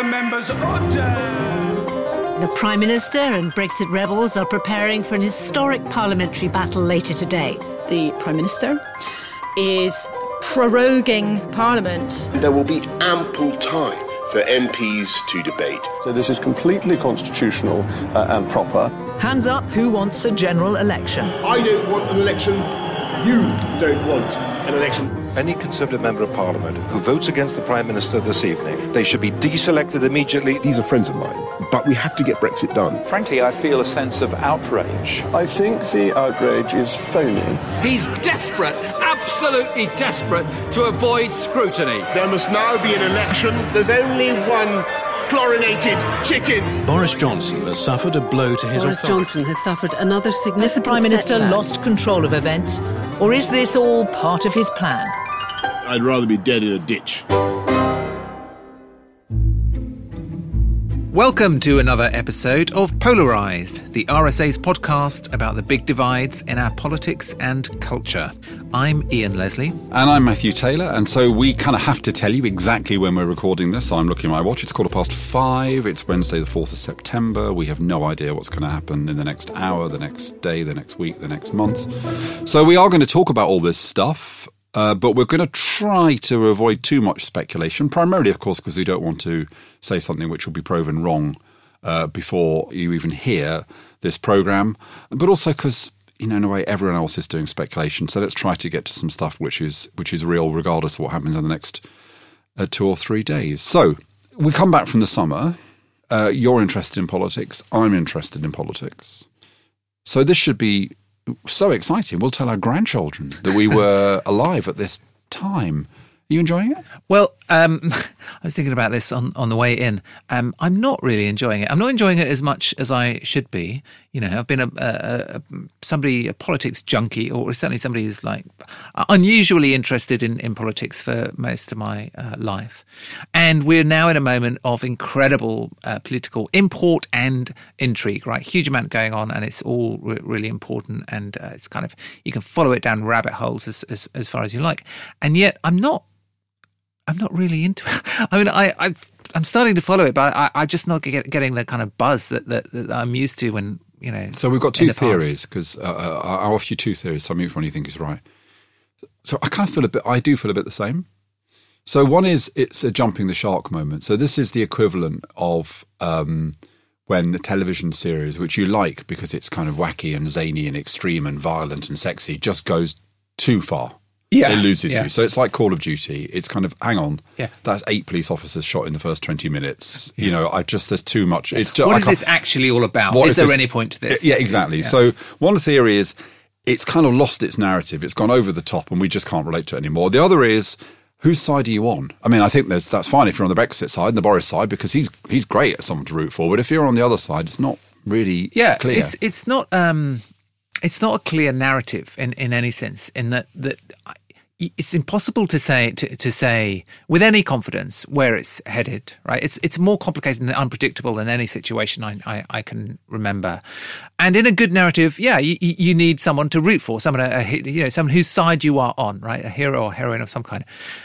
the members' order. The Prime Minister and Brexit rebels are preparing for an historic parliamentary battle later today. The Prime Minister is proroguing Parliament. There will be ample time for MPs to debate. So this is completely constitutional uh, and proper. Hands up who wants a general election. I don't want an election. You don't want an election. Any Conservative Member of Parliament who votes against the Prime Minister this evening, they should be deselected immediately. These are friends of mine, but we have to get Brexit done. Frankly, I feel a sense of outrage. I think the outrage is phony. He's desperate, absolutely desperate, to avoid scrutiny. There must now be an election. There's only one chlorinated chicken. Boris Johnson has suffered a blow to his Boris authority. Johnson has suffered another significant Prime Minister setback. lost control of events, or is this all part of his plan? I'd rather be dead in a ditch. Welcome to another episode of Polarized, the RSA's podcast about the big divides in our politics and culture. I'm Ian Leslie. And I'm Matthew Taylor, and so we kind of have to tell you exactly when we're recording this. I'm looking at my watch. It's quarter past five. It's Wednesday, the 4th of September. We have no idea what's going to happen in the next hour, the next day, the next week, the next month. So we are going to talk about all this stuff. Uh, but we're going to try to avoid too much speculation, primarily, of course, because we don't want to say something which will be proven wrong uh, before you even hear this program, but also because you know, in a way, everyone else is doing speculation. So let's try to get to some stuff which is which is real, regardless of what happens in the next uh, two or three days. So we come back from the summer. Uh, you're interested in politics. I'm interested in politics. So this should be so exciting. We'll tell our grandchildren that we were alive at this time. Are you enjoying it? Well, um, I was thinking about this on, on the way in. Um, I'm not really enjoying it. I'm not enjoying it as much as I should be. You know, I've been a, a, a somebody, a politics junkie, or certainly somebody who's like unusually interested in, in politics for most of my uh, life. And we're now in a moment of incredible uh, political import and intrigue, right? Huge amount going on, and it's all re- really important. And uh, it's kind of, you can follow it down rabbit holes as, as, as far as you like. And yet, I'm not I'm not really into it. I mean, I, I I'm starting to follow it, but I, I'm just not get, getting the kind of buzz that, that, that I'm used to when you know. So we've got two theories because uh, I'll offer you two theories. Tell me which one you think is right. So I kind of feel a bit. I do feel a bit the same. So one is it's a jumping the shark moment. So this is the equivalent of um, when a television series, which you like because it's kind of wacky and zany and extreme and violent and sexy, just goes too far. Yeah, it loses yeah. you. So it's like Call of Duty. It's kind of hang on. Yeah, that's eight police officers shot in the first twenty minutes. Yeah. You know, I just there's too much. It's just, what is this actually all about? Is, is, there this, any point to this? Yeah, exactly. Yeah. So one theory is it's kind of lost its narrative. It's gone over the top, and we just can't relate to it anymore. The other is whose side are you on? I mean, I think there's that's fine if you're on the Brexit side and the Boris side because he's he's great at someone to root for. But if you're on the other side, it's not really yeah. Clear. It's it's not um, it's not a clear narrative in in any sense. In that that. It's impossible to say to, to say with any confidence where it's headed right? It's it's more complicated and unpredictable than any situation I, I, I can remember. And in a good narrative yeah you, you need someone to root for someone a, you know someone whose side you are on right? A hero or heroine of some kind.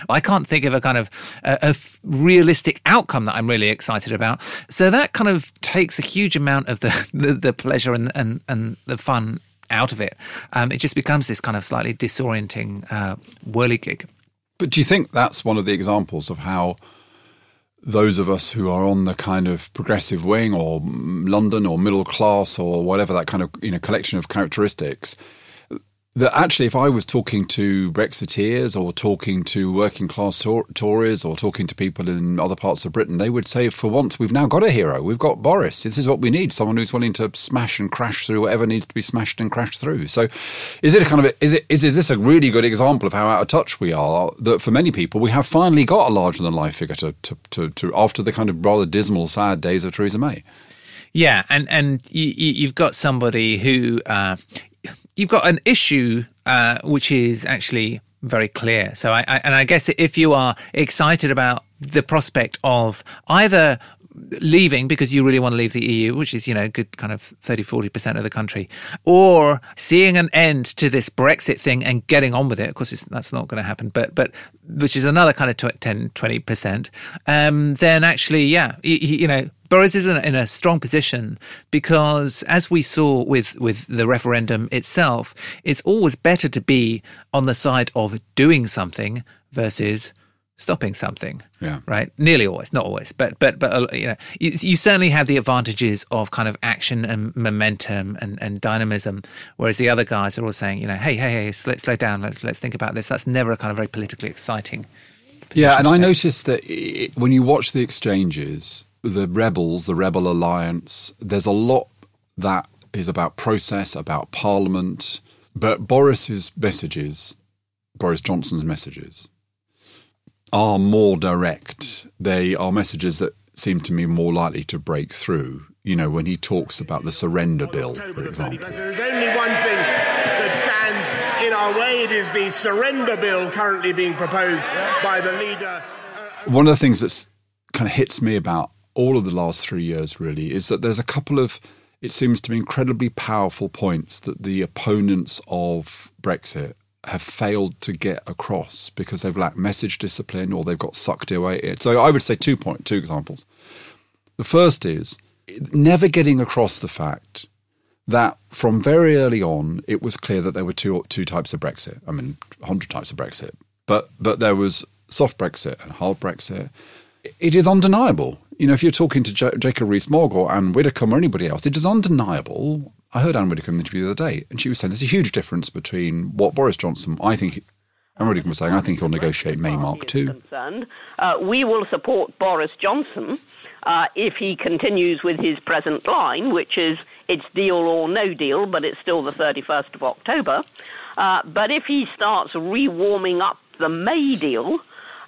I can't think of a kind of a, a realistic outcome that I'm really excited about. So that kind of takes a huge amount of the the, the pleasure and, and and the fun out of it, um, it just becomes this kind of slightly disorienting uh, whirligig. But do you think that's one of the examples of how those of us who are on the kind of progressive wing or London or middle class or whatever that kind of you know collection of characteristics that actually, if I was talking to Brexiteers or talking to working class Tories or talking to people in other parts of Britain, they would say, for once, we've now got a hero. We've got Boris. This is what we need someone who's willing to smash and crash through whatever needs to be smashed and crashed through. So, is it a kind of, a, is, it, is, is this a really good example of how out of touch we are? That for many people, we have finally got a larger than life figure to, to, to, to after the kind of rather dismal, sad days of Theresa May. Yeah, and and you, you've got somebody who uh, you've got an issue uh, which is actually very clear. So, I, I, and I guess if you are excited about the prospect of either leaving because you really want to leave the EU, which is, you know, good kind of 30, 40% of the country, or seeing an end to this Brexit thing and getting on with it. Of course, that's not going to happen, but, but which is another kind of 10, 20%, um, then actually, yeah, you, you know, Boris is in a strong position because, as we saw with, with the referendum itself, it's always better to be on the side of doing something versus stopping something. Yeah. Right. Nearly always, not always, but but but uh, you know, you, you, certainly have the advantages of kind of action and momentum and, and dynamism, whereas the other guys are all saying, you know, hey, hey, hey, let's slow down, let's let's think about this. That's never a kind of very politically exciting. Yeah, and I noticed that it, when you watch the exchanges, the rebels, the rebel alliance, there's a lot that is about process, about parliament, but Boris's messages, Boris Johnson's messages are more direct. They are messages that seem to me more likely to break through. You know, when he talks about the surrender bill, for example. There is only one thing that stands in our way. It is the surrender bill currently being proposed by the leader. One of the things that kind of hits me about all of the last three years, really, is that there's a couple of, it seems to be incredibly powerful points that the opponents of Brexit have failed to get across because they've lacked message discipline or they've got sucked away. So I would say two point two examples. The first is never getting across the fact that from very early on it was clear that there were two two types of Brexit. I mean, hundred types of Brexit, but but there was soft Brexit and hard Brexit. It is undeniable. You know, if you're talking to J- Jacob Rees-Mogg or Anne Widdecombe or anybody else, it is undeniable I heard Anne Widdecombe in the interview the other day, and she was saying there's a huge difference between what Boris Johnson, I think, Anne Widdecombe was saying, I think he'll negotiate May Mark. Concerned, uh, we will support Boris Johnson uh, if he continues with his present line, which is it's deal or no deal, but it's still the 31st of October. Uh, but if he starts re-warming up the May deal,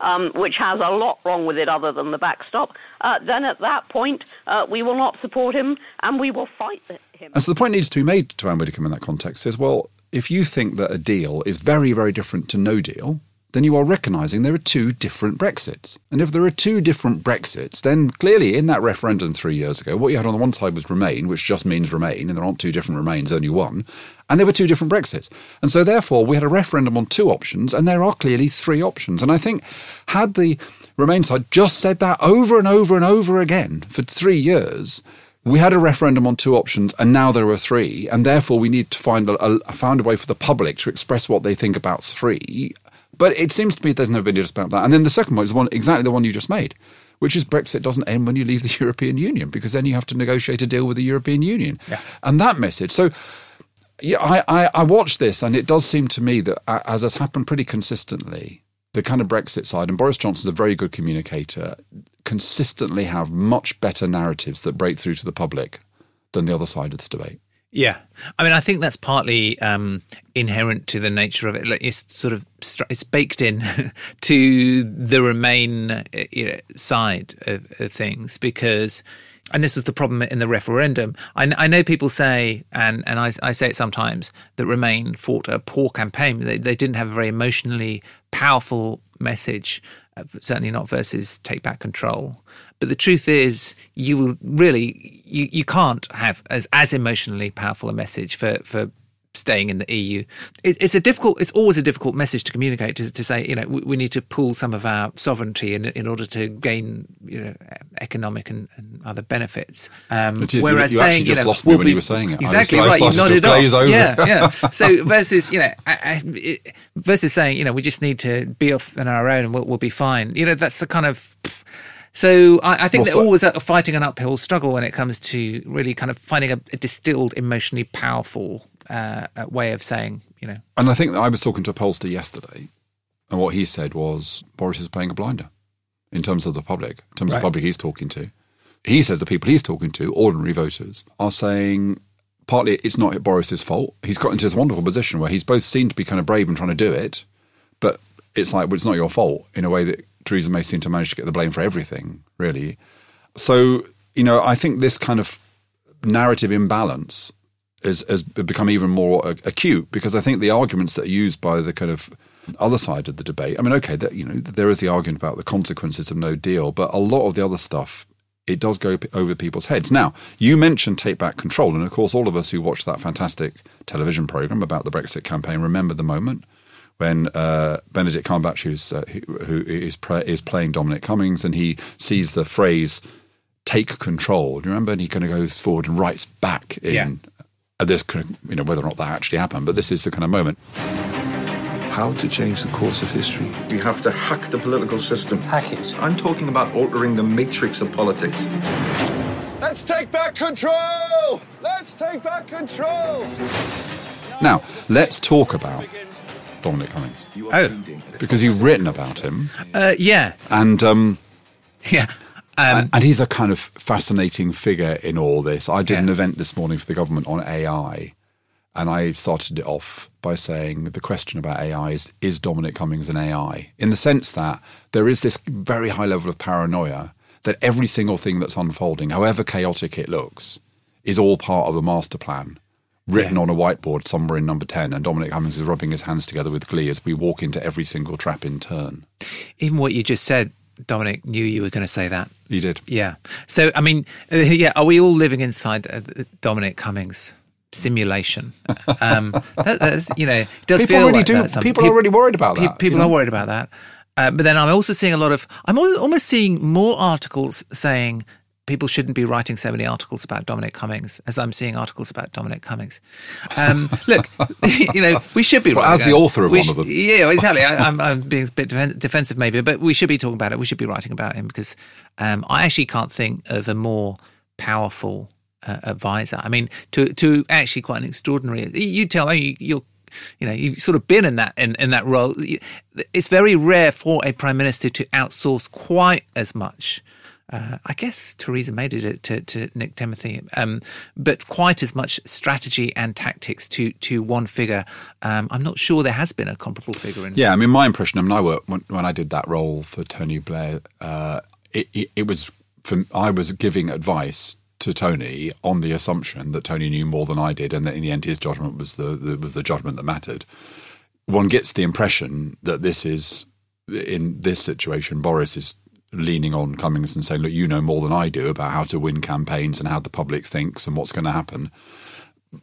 um, which has a lot wrong with it other than the backstop, uh, then at that point uh, we will not support him and we will fight him. And so the point needs to be made to Anne Widdecombe in that context is well, if you think that a deal is very, very different to no deal, then you are recognising there are two different Brexits. And if there are two different Brexits, then clearly in that referendum three years ago, what you had on the one side was Remain, which just means Remain, and there aren't two different Remains, only one. And there were two different Brexits. And so therefore we had a referendum on two options, and there are clearly three options. And I think had the Remain side just said that over and over and over again for three years, we had a referendum on two options and now there are three and therefore we need to find a, a, find a way for the public to express what they think about three but it seems to me there's never been a dispute about that. And then the second point is one exactly the one you just made, which is Brexit doesn't end when you leave the European Union because then you have to negotiate a deal with the European Union. Yeah. And that message. So yeah, I, I, I watched this and it does seem to me that as has happened pretty consistently, the kind of Brexit side, and Boris Johnson's a very good communicator, consistently have much better narratives that break through to the public than the other side of this debate. Yeah, I mean, I think that's partly um, inherent to the nature of it. It's sort of it's baked in to the Remain uh, you know, side of, of, things because, and this was the problem in the referendum. I, I know people say, and and I, I, say it sometimes that Remain fought a poor campaign. They, they didn't have a very emotionally powerful message, uh, certainly not versus take back control. But the truth is, you will really you, you can't have as as emotionally powerful a message for for staying in the EU. It, it's a difficult. It's always a difficult message to communicate. To, to say, you know, we, we, need to pool some of our sovereignty in in order to gain, you know, economic and, and other benefits. Um, is, whereas you, you saying, you know, lost we'll when be, you were saying it. Exactly right. You nodded off. Over. Yeah, yeah. So versus, you know, I, I, versus saying, you know, we just need to be off on our own and we'll, we'll be fine. You know, that's the kind of so I, I think well, they're always fighting an uphill struggle when it comes to really kind of finding a, a distilled, emotionally powerful uh, way of saying, you know. And I think I was talking to a pollster yesterday, and what he said was Boris is playing a blinder in terms of the public, in terms right. of the public he's talking to. He says the people he's talking to, ordinary voters, are saying partly it's not Boris's fault. He's got into this wonderful position where he's both seen to be kind of brave and trying to do it, but it's like, well, it's not your fault in a way that Theresa May seemed to manage to get the blame for everything, really. So, you know, I think this kind of narrative imbalance has, has become even more acute because I think the arguments that are used by the kind of other side of the debate. I mean, okay, that, you know, there is the argument about the consequences of no deal, but a lot of the other stuff it does go over people's heads. Now, you mentioned Take Back Control, and of course, all of us who watched that fantastic television program about the Brexit campaign remember the moment when uh, Benedict Cumberbatch, who's, uh, who, who is, pre- is playing Dominic Cummings, and he sees the phrase "take control." Do you remember? And he kind of goes forward and writes back in Yeah. uh, this, kind of, you know, whether or not that actually happened, but this is the kind of moment. How to change the course of history? We have to hack the political system. Hack it. I'm talking about altering the matrix of politics. Let's take back control! Let's take back control! Now, let's talk about Dominic Cummings. Oh. Because you've written about him, Uh, yeah, and um, yeah. and, and he's a kind of fascinating figure in all this. I did an event this morning for the government on AI, and I started it off by saying the question about AI is is Dominic Cummings an AI? In the sense that there is this very high level of paranoia that every single thing that's unfolding, however chaotic it looks, is all part of a master plan written on a whiteboard somewhere in number 10 and Dominic Cummings is rubbing his hands together with glee as we walk into every single trap in turn. Even what you just said, Dominic knew you were going to say that. You did. Yeah. So, I mean, uh, yeah, are we all living inside uh, Dominic Cummings simulation? Um, that, that's, you know, does People feel really like do- people are already worried about that, People you know? are worried about that. Uh, but then I'm also seeing a lot of, I'm almost seeing more articles saying people shouldn't be writing so many articles about Dominic Cummings as I'm seeing articles about Dominic Cummings. Um, look, you know, we should be Well, writing as the author of We one of them. Yeah, exactly. I, I'm, I'm being a bit defen- defensive maybe, but we should be talking about it. We should be writing about him because um, I actually can't think of a more powerful uh, advisor. I mean, to to actually quite an extraordinary. You tell me you're. You know, you've sort of been in that in, in that role. It's very rare for a prime minister to outsource quite as much. Uh, I guess Theresa May did it to, to Nick Timothy, um, but quite as much strategy and tactics to to one figure. Um, I'm not sure there has been a comparable figure in. Yeah, I mean, my impression. I mean, I worked when, when I did that role for Tony Blair. Uh, it, it, it was from I was giving advice to Tony on the assumption that Tony knew more than I did, and that in the end his judgment was the, the was the judgment that mattered. One gets the impression that this is in this situation, Boris is leaning on Cummings and saying, "Look, you know more than I do about how to win campaigns and how the public thinks and what's going to happen."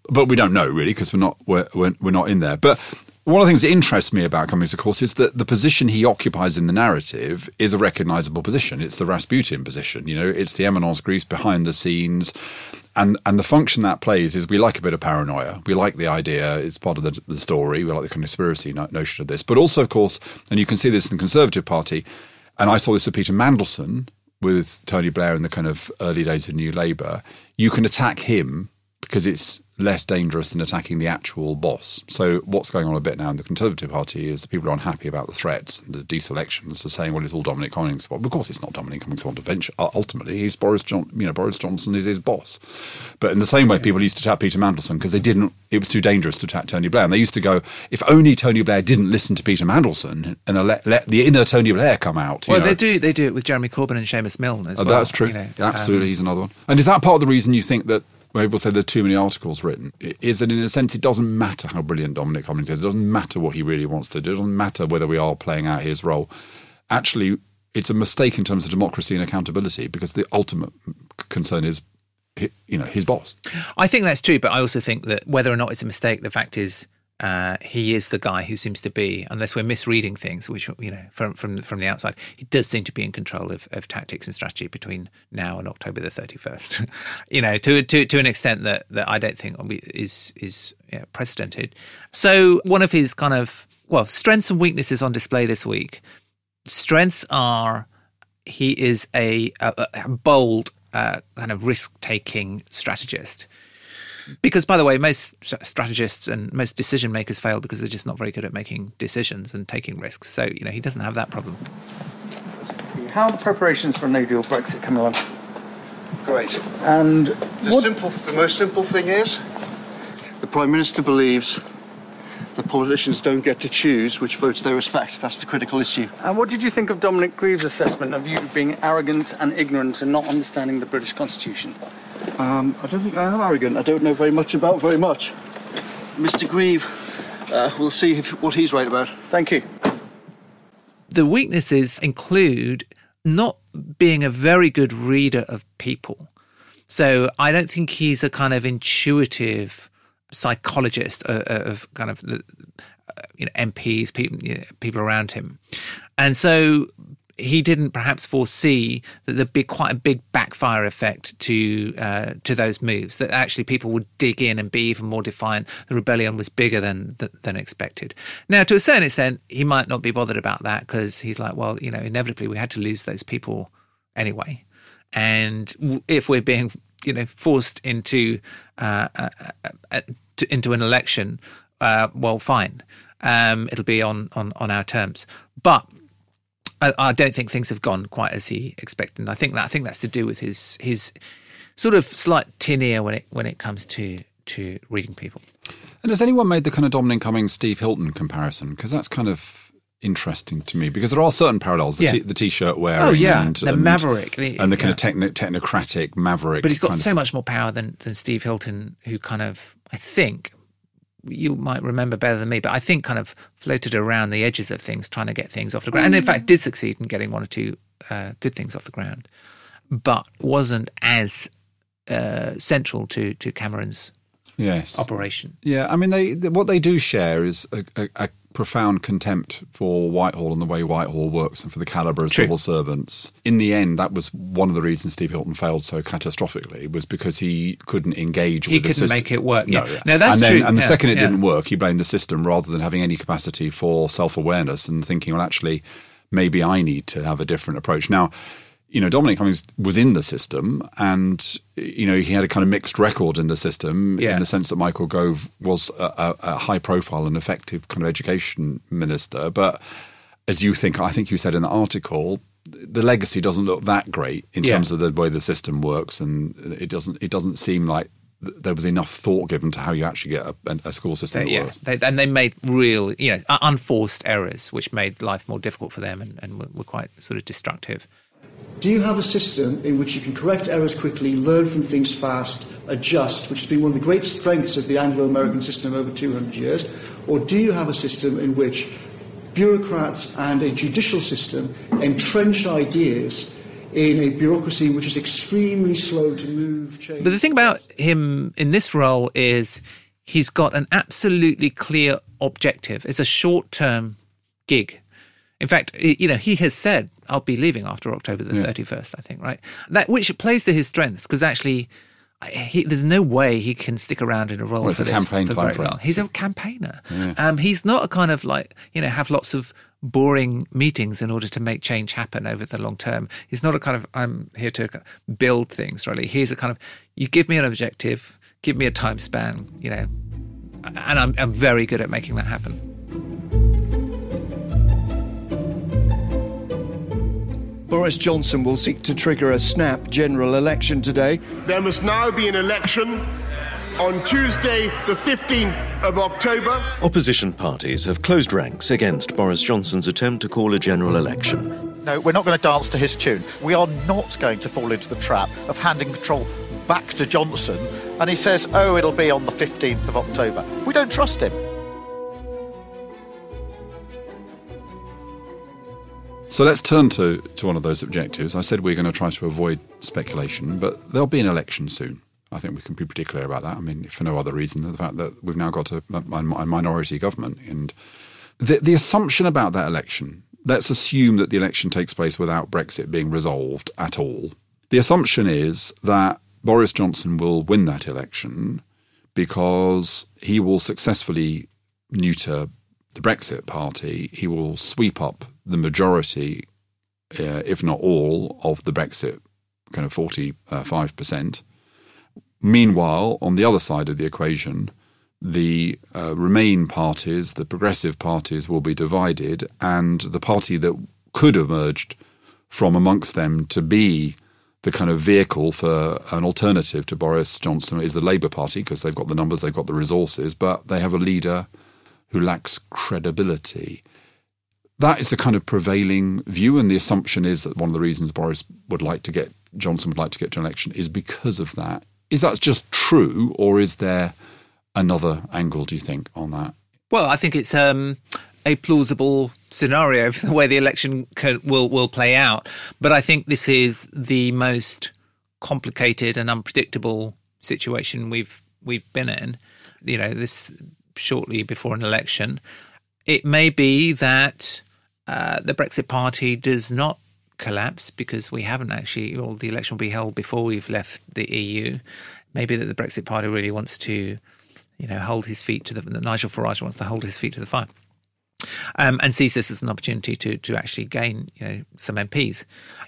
but we don't know really because we're not we're, we're, not in there. But one of the things that interests me about Cummings, of course, is that the position he occupies in the narrative is a recognisable position. It's the Rasputin position. You know, it's the eminence grise behind the scenes. And, and the function that plays is we like a bit of paranoia. We like the idea. It's part of the, the story. We like the conspiracy no- notion of this. But also, of course, and you can see this in the Conservative Party, and I saw this with Peter Mandelson with Tony Blair in the kind of early days of New Labour. You can attack him because it's less dangerous than attacking the actual boss. So what's going on a bit now in the Conservative Party is that people are unhappy about the threats and the deselections are saying, well, it's all Dominic Cummings' fault. Of course, it's not Dominic Cummings' fault. Eventually, ultimately, he's Boris John. You know, Boris Johnson is his boss. But in the same way, people used to attack Peter Mandelson because they didn't. It was too dangerous to attack Tony Blair. And they used to go, if only Tony Blair didn't listen to Peter Mandelson and let, let the inner Tony Blair come out. you Well, know. they do. They do it with Jeremy Corbyn and Seamus Milne as Oh, well. that's true. you know. Absolutely, Um, he's another one. And is that part of the reason you think that when people say there's too many articles written? Is that in a sense it doesn't matter how brilliant Dominic Cummings is. It doesn't matter what he really wants to do. It doesn't matter whether we are playing out his role. Actually, it's a mistake in terms of democracy and accountability because the ultimate concern is, you know, his boss. I think that's true, but I also think that whether or not it's a mistake, the fact is uh, he is the guy who seems to be, unless we're misreading things, which you know from from from the outside, he does seem to be in control of, of tactics and strategy between now and October the thirty first. you know, to to to an extent that that I don't think is is yeah, precedented. So one of his kind of well strengths and weaknesses on display this week. Strengths are he is a, a, a bold uh, kind of risk taking strategist. Because, by the way, most strategists and most decision makers fail because they're just not very good at making decisions and taking risks. So, you know, he doesn't have that problem. How are the preparations for a no deal Brexit coming along? Great. And The what- simple, the most simple thing is, the Prime Minister believes the politicians don't get to choose which votes they respect. That's the critical issue. And what did you think of Dominic Grieve's assessment of you being arrogant and ignorant and not understanding the British Constitution? Um, I don't think I am arrogant. I don't know very much about very much. Mr. Grieve, uh, we'll see if, what he's right about. Thank you. The weaknesses include not being a very good reader of people. So I don't think he's a kind of intuitive psychologist of, of kind of the you know MPs, people you know, people around him, and so he didn't perhaps foresee that there'd be quite a big backfire effect to uh, to those moves. That actually people would dig in and be even more defiant. The rebellion was bigger than than expected. Now, to a certain extent, he might not be bothered about that because he's like, well, you know, inevitably we had to lose those people anyway, and if we're being you know forced into uh, uh, uh, into an election, uh, well, fine. Um, it'll be on, on, on our terms. But I, I, don't think things have gone quite as he expected. And I think that I think that's to do with his his sort of slight tin ear when it when it comes to to reading people. And has anyone made the kind of Dominic Cummings Steve Hilton comparison? Because that's kind of interesting to me because there are certain parallels. The, yeah. t- shirt wearing, oh yeah, and, the and, maverick, the, and the kind yeah. of techn- technocratic maverick. But he's got so of... much more power than than Steve Hilton, who kind of I think you might remember better than me, but I think kind of floated around the edges of things, trying to get things off the ground, and in fact did succeed in getting one or two uh, good things off the ground, but wasn't as uh, central to to Cameron's yes operation. Yeah, I mean they what they do share is a, a, a profound contempt for Whitehall and the way Whitehall works and for the calibre of True. civil servants. In the end, that was one of the reasons Steve Hilton failed so catastrophically was because he couldn't engage he with the system. He couldn't make it work. No, yeah. no that's and then, true. And the yeah, second it yeah. didn't work, he blamed the system rather than having any capacity for self-awareness and thinking, well, actually, maybe I need to have a different approach. Now, you know, Dominic Cummings was in the system and, you know, he had a kind of mixed record in the system yeah. in the sense that Michael Gove was a, a, high profile and effective kind of education minister. But as you think, I think you said in the article, the legacy doesn't look that great in yeah. terms of the way the system works. And it doesn't, it doesn't seem like there was enough thought given to how you actually get a, a school system yeah. They, and they made real, you know, unforced errors, which made life more difficult for them and, and were quite sort of destructive. Do you have a system in which you can correct errors quickly, learn from things fast, adjust, which has been one of the great strengths of the Anglo American system over 200 years? Or do you have a system in which bureaucrats and a judicial system entrench ideas in a bureaucracy which is extremely slow to move change? But the thing about him in this role is he's got an absolutely clear objective. It's a short term gig. In fact, you know, he has said I'll be leaving after October the thirty yeah. first. I think right that which plays to his strengths because actually. He, there's no way he can stick around in a role well, for this campaign for very long. He's a campaigner. Yeah. Um, he's not a kind of like you know have lots of boring meetings in order to make change happen over the long term. He's not a kind of I'm here to build things. Really, he's a kind of you give me an objective, give me a time span, you know, and I'm I'm very good at making that happen. Boris Johnson will seek to trigger a snap general election today. There must now be an election on Tuesday, the 15th of October. Opposition parties have closed ranks against Boris Johnson's attempt to call a general election. No, we're not going to dance to his tune. We are not going to fall into the trap of handing control back to Johnson. And he says, oh, it'll be on the 15th of October. We don't trust him. So let's turn to, to one of those objectives. I said we're going to try to avoid speculation, but there'll be an election soon. I think we can be pretty clear about that. I mean, for no other reason than the fact that we've now got a, a minority government. And the, the assumption about that election, let's assume that the election takes place without Brexit being resolved at all. The assumption is that Boris Johnson will win that election because he will successfully neuter the Brexit Party. He will sweep up the majority, uh, if not all, of the Brexit kind of 45%. Meanwhile, on the other side of the equation, the uh, Remain parties, the progressive parties, will be divided, and the party that could have emerged from amongst them to be the kind of vehicle for an alternative to Boris Johnson is the Labour Party because they've got the numbers, they've got the resources, but they have a leader who lacks credibility that is the kind of prevailing view, and the assumption is that one of the reasons Boris would like to get Johnson would like to get to an election is because of that. Is that just true, or is there another angle? Do you think on that? Well, I think it's um, a plausible scenario for the way the election can, will will play out. But I think this is the most complicated and unpredictable situation we've we've been in. You know, this shortly before an election. It may be that uh, the Brexit Party does not collapse because we haven't actually, or the election will be held before we've left the EU. Maybe that the Brexit Party really wants to, you know, hold his feet to the, that Nigel Farage wants to hold his feet to the fire. Um, and sees this as an opportunity to to actually gain you know some MPs.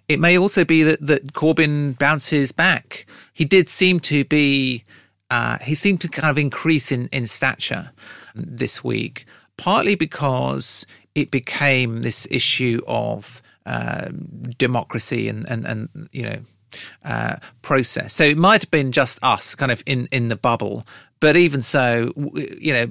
It may also be that that Corbyn bounces back. He did seem to be uh, he seemed to kind of increase in in stature this week, partly because it became this issue of uh, democracy and and and you know uh, process. So it might have been just us, kind of in in the bubble, but even so, you know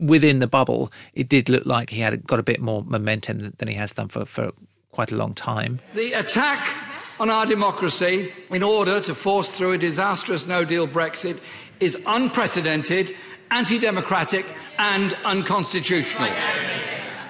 within the bubble, it did look like he had got a bit more momentum than he has done for, for quite a long time. The attack on our democracy in order to force through a disastrous no deal Brexit is unprecedented, anti democratic, and unconstitutional.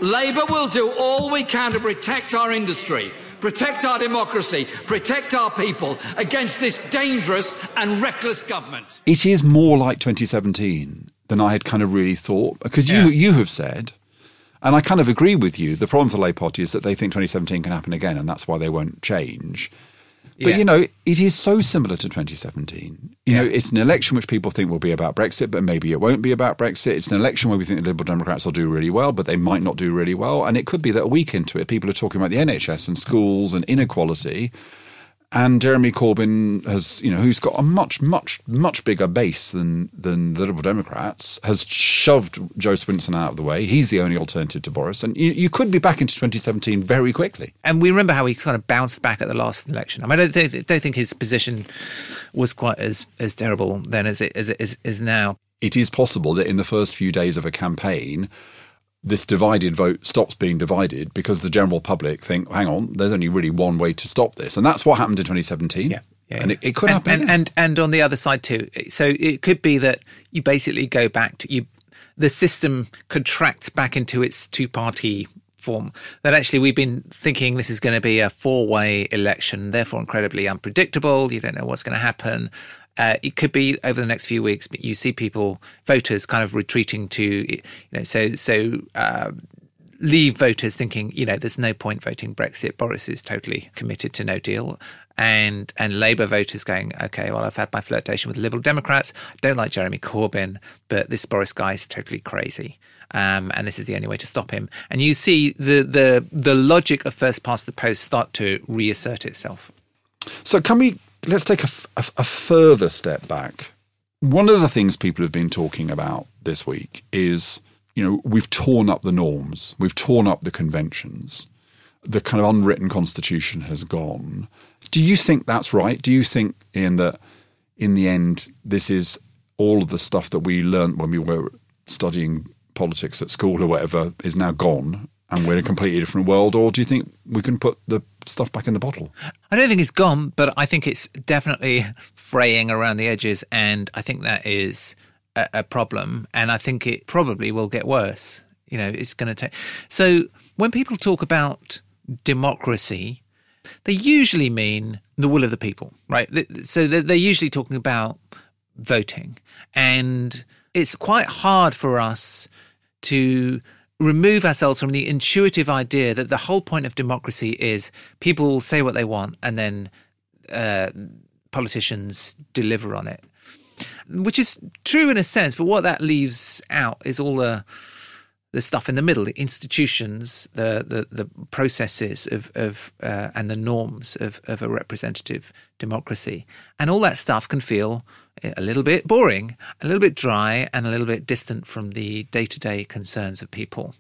Labour will do all we can to protect our industry, protect our democracy, protect our people against this dangerous and reckless government. It is more like 2017 than I had kind of really thought. Because you, you have said, and I kind of agree with you, the problem for the Labour Party is that they think 2017 can happen again, and that's why they won't change. But Yeah. you know, it is so similar to 2017. You know, it's an election which people think will be about Brexit, but maybe it won't be about Brexit. It's an election where we think the Liberal Democrats will do really well, but they might not do really well. And it could be that a week into it, people are talking about the NHS and schools and inequality. And Jeremy Corbyn has, you know, who's got a much, much, much bigger base than than the Liberal Democrats, has shoved Jo Swinson out of the way. He's the only alternative to Boris, and you, you could be back into 2017 very quickly. And we remember how he kind of bounced back at the last election. I mean, I don't think, don't think his position was quite as, as terrible then as it, as it is, is now. It is possible that in the first few days of a campaign, this divided vote stops being divided because the general public think, hang on, there's only really one way to stop this. And that's what happened in 2017. Yeah. and it, it could and, happen. and, and and on the other side too. So it could be that you basically go back to you. The system contracts back into its two-party form. That actually we've been thinking this is going to be a four-way election, therefore incredibly unpredictable. You don't know what's going to happen. Uh, it could be over the next few weeks, but you see people, voters, kind of retreating to, you know, so so. Uh, leave voters thinking, you know, there's no point voting Brexit. Boris is totally committed to no deal. And and Labour voters going, okay, well, I've had my flirtation with Liberal Democrats. I don't like Jeremy Corbyn, but this Boris guy is totally crazy. Um, and this is the only way to stop him. And you see the the the logic of first past the post start to reassert itself. So can we let's take a further step back. One of the things people have been talking about this week is, you know, we've torn up the norms, we've torn up the conventions, the kind of unwritten constitution has gone. Do you think that's right? Do you think, Ian, that in the end, this is all of the stuff that we learnt when we were studying politics at school or whatever is now gone and we're in a completely different world? Or do you think we can put the stuff back in the bottle? I don't think it's gone, but I think it's definitely fraying around the edges, and I think that is a, a problem. And I think it probably will get worse. You know, it's going to take. So when people talk about democracy, they usually mean the will of the people, right? So they're they're usually talking about voting, and it's quite hard for us to remove ourselves from the intuitive idea that the whole point of democracy is people say what they want and then uh, politicians deliver on it, which is true in a sense. But what that leaves out is all the the stuff in the middle, the institutions, the the, the processes of of uh, and the norms of of a representative democracy, and all that stuff can feel a little bit boring, a little bit dry, and a little bit distant from the day to day concerns of people.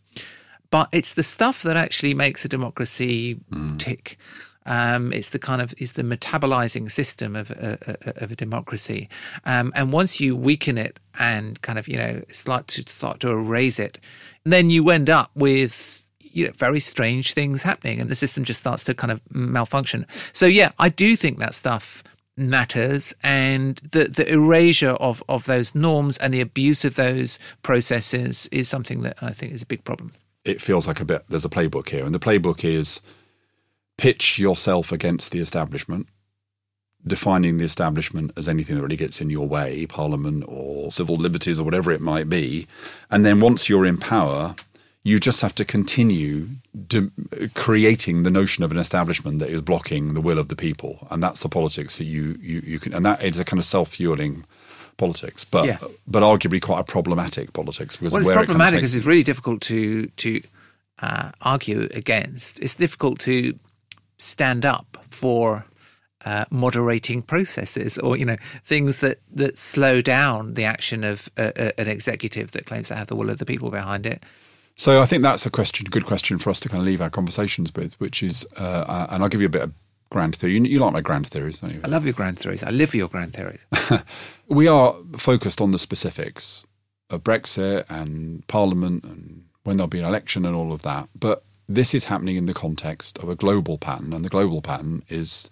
But it's the stuff that actually makes a democracy tick. Um, it's the kind of it's the metabolizing system of a, of a democracy, um, and once you weaken it and kind of you know start to start to erase it, then you end up with you know very strange things happening, and the system just starts to kind of malfunction. So yeah, I do think that stuff matters and the the erasure of of those norms and the abuse of those processes is something that I think is a big problem. it feels like a bit there's a playbook here, and the playbook is pitch yourself against the establishment, defining the establishment as anything that really gets in your way, parliament or civil liberties or whatever it might be, and then once you're in power, you just have to continue de- creating the notion of an establishment that is blocking the will of the people, and that's the politics that you you, you can, and that is a kind of self fueling politics, but Yeah. but arguably quite a problematic politics because well, it's where it kind of problematic takes- because it's really difficult to to uh, argue against. It's difficult to stand up for uh, moderating processes, or you know, things that that slow down the action of uh, uh, an executive that claims to have the will of the people behind it. So I think that's a question, good question for us to kind of leave our conversations with, which is, uh, and I'll give you a bit of grand theory. You, you like my grand theories, don't you? I love your grand theories. I live for your grand theories. we are focused on the specifics of Brexit and Parliament and when there'll be an election and all of that. But this is happening in the context of a global pattern, and the global pattern is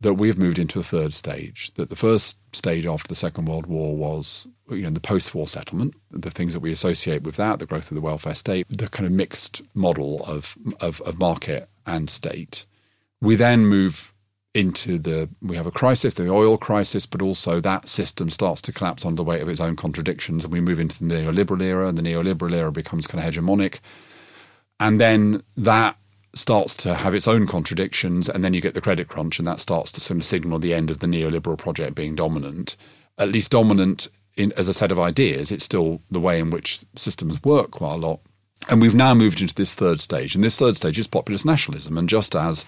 that we have moved into a third stage. That the first stage after the Second World War was, you know, the post-war settlement, the things that we associate with that, the growth of the welfare state, the kind of mixed model of of, of market and state. We then move into the we have a crisis, the oil crisis, but also that system starts to collapse under the weight of its own contradictions, and we move into the neoliberal era, and the neoliberal era becomes kind of hegemonic, and then that starts to have its own contradictions, and then you get the credit crunch, and that starts to sort of signal the end of the neoliberal project being dominant, at least dominant in as a set of ideas. It's still the way in which systems work quite a lot. And we've now moved into this third stage, and this third stage is populist nationalism. And just as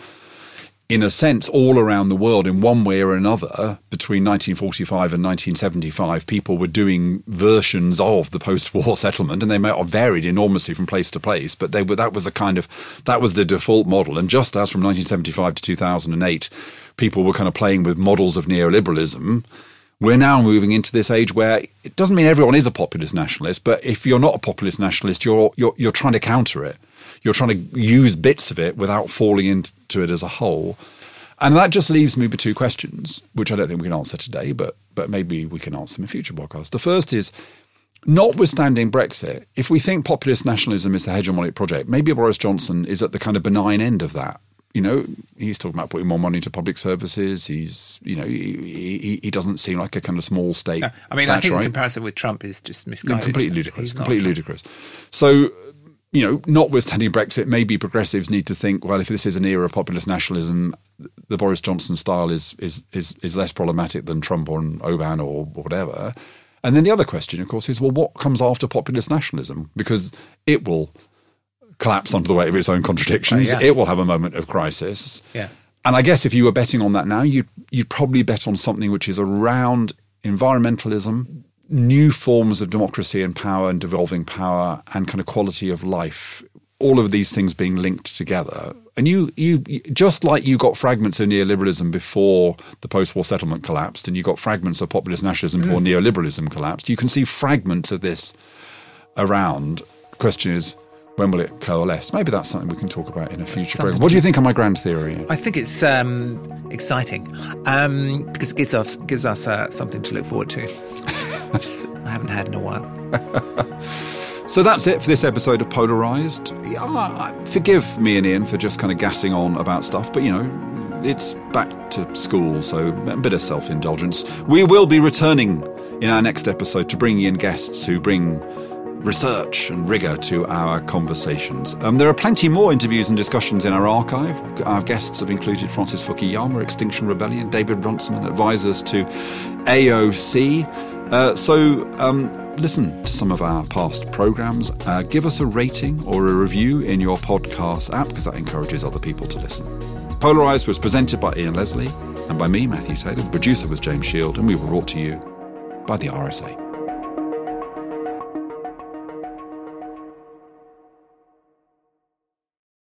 in a sense, all around the world, in one way or another, between 1945 and 1975, people were doing versions of the post-war settlement, and they varied enormously from place to place. But they were that was a kind of that was the default model. And just as from 1975 to 2008, people were kind of playing with models of neoliberalism. We're now moving into this age where it doesn't mean everyone is a populist nationalist, but if you're not a populist nationalist, you're you're, you're trying to counter it you're trying to use bits of it without falling into it as a whole. And that just leaves me with two questions, which I don't think we can answer today, but but maybe we can answer them in future podcasts. The first is, notwithstanding Brexit, if we think populist nationalism is the hegemonic project, maybe Boris Johnson is at the kind of benign end of that. You know, he's talking about putting more money into public services. He's, you know, he, he, he doesn't seem like a kind of small state. I mean, I think the comparison with Trump is just misguided. completely ludicrous. Completely ludicrous. So, you know, notwithstanding Brexit, maybe progressives need to think, well, if this is an era of populist nationalism, the Boris Johnson style is is is, is less problematic than Trump or Orbán or whatever. And then the other question, of course, is well, what comes after populist nationalism? Because it will collapse under the weight of its own contradictions. Oh, yeah. It will have a moment of crisis. Yeah. And I guess if you were betting on that now, you'd you'd probably bet on something which is around environmentalism, new forms of democracy and power and devolving power and kind of quality of life. All of these things being linked together, and you, you, just like you got fragments of neoliberalism before the post-war settlement collapsed, and you got fragments of populist nationalism before neoliberalism collapsed. You can see fragments of this around. The question is, when will it coalesce? Maybe that's something we can talk about in a future Something program. What do you think of my grand theory? I think it's um, exciting um, because it gives us gives us uh, something to look forward to. Just, I haven't had in a while. So that's it for this episode of Polarized. Yeah, forgive me and Ian for just kind of gassing on about stuff, but you know, it's back to school, so a bit of self indulgence. We will be returning in our next episode to bring in guests who bring research and rigour to our conversations. Um, there are plenty more interviews and discussions in our archive. Our guests have included Francis Fukuyama, Extinction Rebellion, David Runciman, advisors to AOC. Uh, so um, listen to some of our past programs. Uh, give us a rating or a review in your podcast app because that encourages other people to listen. Polarized was presented by Ian Leslie and by me, Matthew Taylor. The producer was James Shield, and we were brought to you by the RSA.